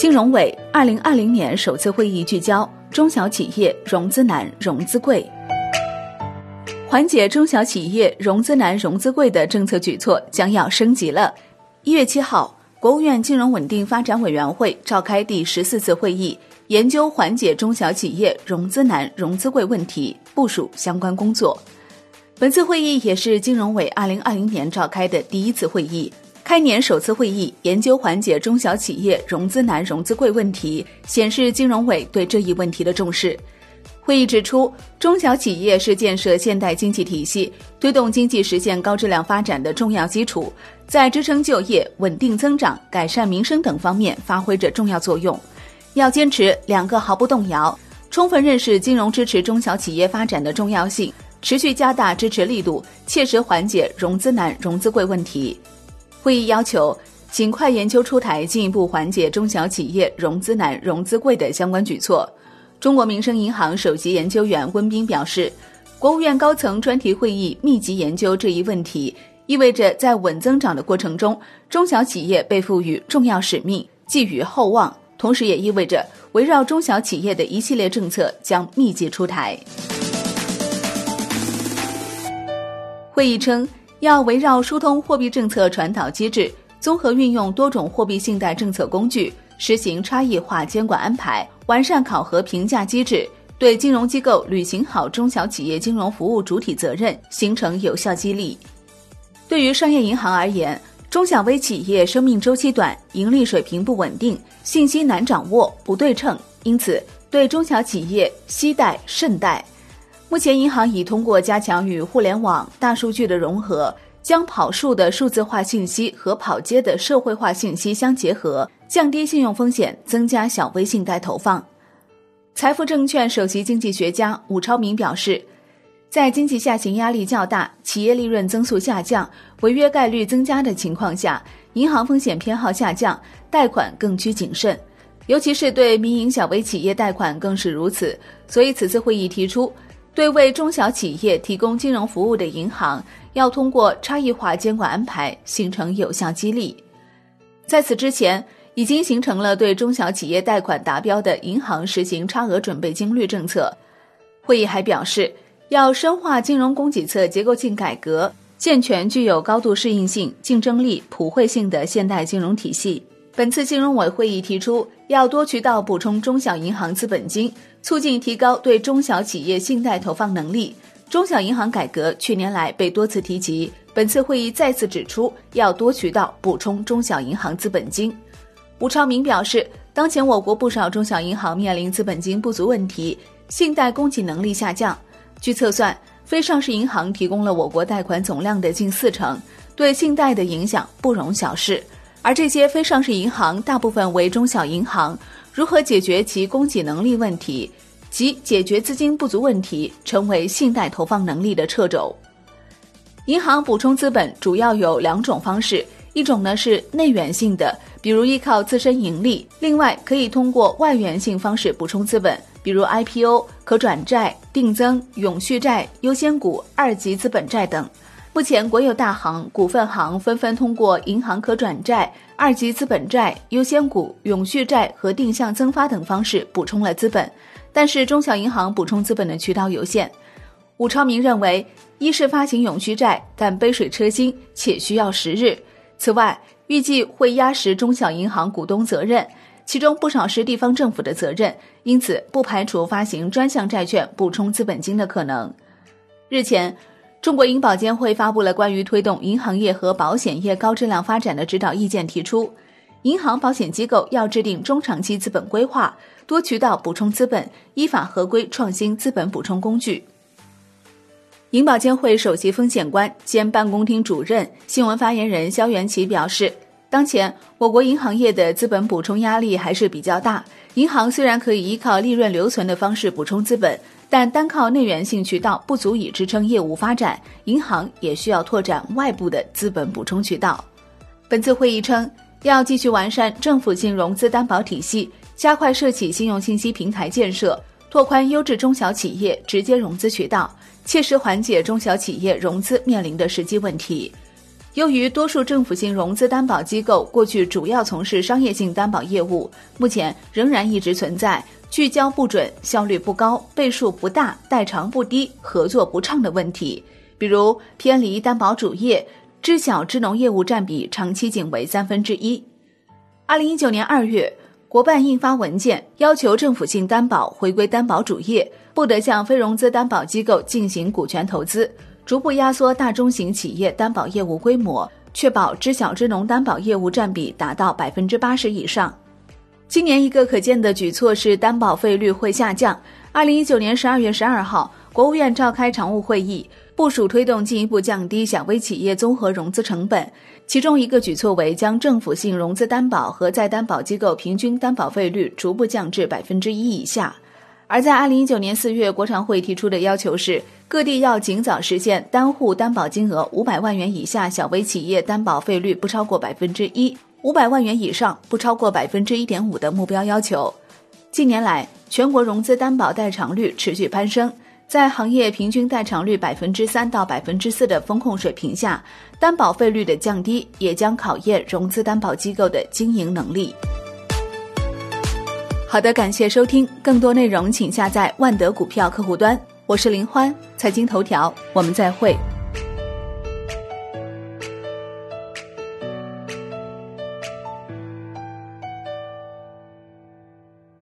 金融委二零二零年首次会议聚焦中小企业融资难、融资贵，缓解中小企业融资难、融资贵的政策举措将要升级了。一月七号，国务院金融稳定发展委员会召开第十四次会议，研究缓解中小企业融资难、融资贵问题，部署相关工作。本次会议也是金融委二零二零年召开的第一次会议。开年首次会议研究缓解中小企业融资难、融资贵问题，显示金融委对这一问题的重视。会议指出，中小企业是建设现代经济体系、推动经济实现高质量发展的重要基础，在支撑就业、稳定增长、改善民生等方面发挥着重要作用。要坚持两个毫不动摇，充分认识金融支持中小企业发展的重要性，持续加大支持力度，切实缓解融资难、融资贵问题。会议要求尽快研究出台进一步缓解中小企业融资难、融资贵的相关举措。中国民生银行首席研究员温彬表示，国务院高层专题会议密集研究这一问题，意味着在稳增长的过程中，中小企业被赋予重要使命，寄予厚望。同时，也意味着围绕中小企业的一系列政策将密集出台。会议称。要围绕疏通货币政策传导机制，综合运用多种货币信贷政策工具，实行差异化监管安排，完善考核评价机制，对金融机构履行好中小企业金融服务主体责任形成有效激励。对于商业银行而言，中小微企业生命周期短，盈利水平不稳定，信息难掌握、不对称，因此对中小企业惜贷慎贷。目前，银行已通过加强与互联网、大数据的融合，将跑数的数字化信息和跑街的社会化信息相结合，降低信用风险，增加小微信贷投放。财富证券首席经济学家武超明表示，在经济下行压力较大、企业利润增速下降、违约概率增加的情况下，银行风险偏好下降，贷款更趋谨慎，尤其是对民营小微企业贷款更是如此。所以，此次会议提出。对为中小企业提供金融服务的银行，要通过差异化监管安排，形成有效激励。在此之前，已经形成了对中小企业贷款达标的银行实行差额准备金率政策。会议还表示，要深化金融供给侧结构性改革，健全具有高度适应性、竞争力、普惠性的现代金融体系。本次金融委会议提出，要多渠道补充中小银行资本金。促进提高对中小企业信贷投放能力，中小银行改革去年来被多次提及。本次会议再次指出，要多渠道补充中小银行资本金。吴超明表示，当前我国不少中小银行面临资本金不足问题，信贷供给能力下降。据测算，非上市银行提供了我国贷款总量的近四成，对信贷的影响不容小视。而这些非上市银行大部分为中小银行。如何解决其供给能力问题，及解决资金不足问题，成为信贷投放能力的掣肘。银行补充资本主要有两种方式，一种呢是内源性的，比如依靠自身盈利；另外可以通过外源性方式补充资本，比如 IPO、可转债、定增、永续债、优先股、二级资本债等。目前，国有大行、股份行纷纷通过银行可转债、二级资本债、优先股、永续债和定向增发等方式补充了资本，但是中小银行补充资本的渠道有限。武超明认为，一是发行永续债，但杯水车薪，且需要时日；此外，预计会压实中小银行股东责任，其中不少是地方政府的责任，因此不排除发行专项债券补充资本金的可能。日前。中国银保监会发布了关于推动银行业和保险业高质量发展的指导意见，提出，银行保险机构要制定中长期资本规划，多渠道补充资本，依法合规创新资本补充工具。银保监会首席风险官兼办公厅主任、新闻发言人肖元奇表示，当前我国银行业的资本补充压力还是比较大，银行虽然可以依靠利润留存的方式补充资本。但单靠内源性渠道不足以支撑业务发展，银行也需要拓展外部的资本补充渠道。本次会议称，要继续完善政府性融资担保体系，加快涉企信用信息平台建设，拓宽优质中小企业直接融资渠道，切实缓解中小企业融资面临的实际问题。由于多数政府性融资担保机构过去主要从事商业性担保业务，目前仍然一直存在聚焦不准、效率不高、倍数不大、代偿不低、合作不畅的问题。比如偏离担保主业，知晓支农业务占比长期仅为三分之一。二零一九年二月，国办印发文件，要求政府性担保回归担保主业，不得向非融资担保机构进行股权投资。逐步压缩大中型企业担保业务规模，确保知小支农担保业务占比达到百分之八十以上。今年一个可见的举措是担保费率会下降。二零一九年十二月十二号，国务院召开常务会议，部署推动进一步降低小微企业综合融资成本。其中一个举措为将政府性融资担保和再担保机构平均担保费率逐步降至百分之一以下。而在二零一九年四月，国常会提出的要求是。各地要尽早实现单户担保金额五百万元以下小微企业担保费率不超过百分之一，五百万元以上不超过百分之一点五的目标要求。近年来，全国融资担保代偿率持续攀升，在行业平均代偿率百分之三到百分之四的风控水平下，担保费率的降低也将考验融资担保机构的经营能力。好的，感谢收听，更多内容请下载万德股票客户端。我是林欢，财经头条，我们再会。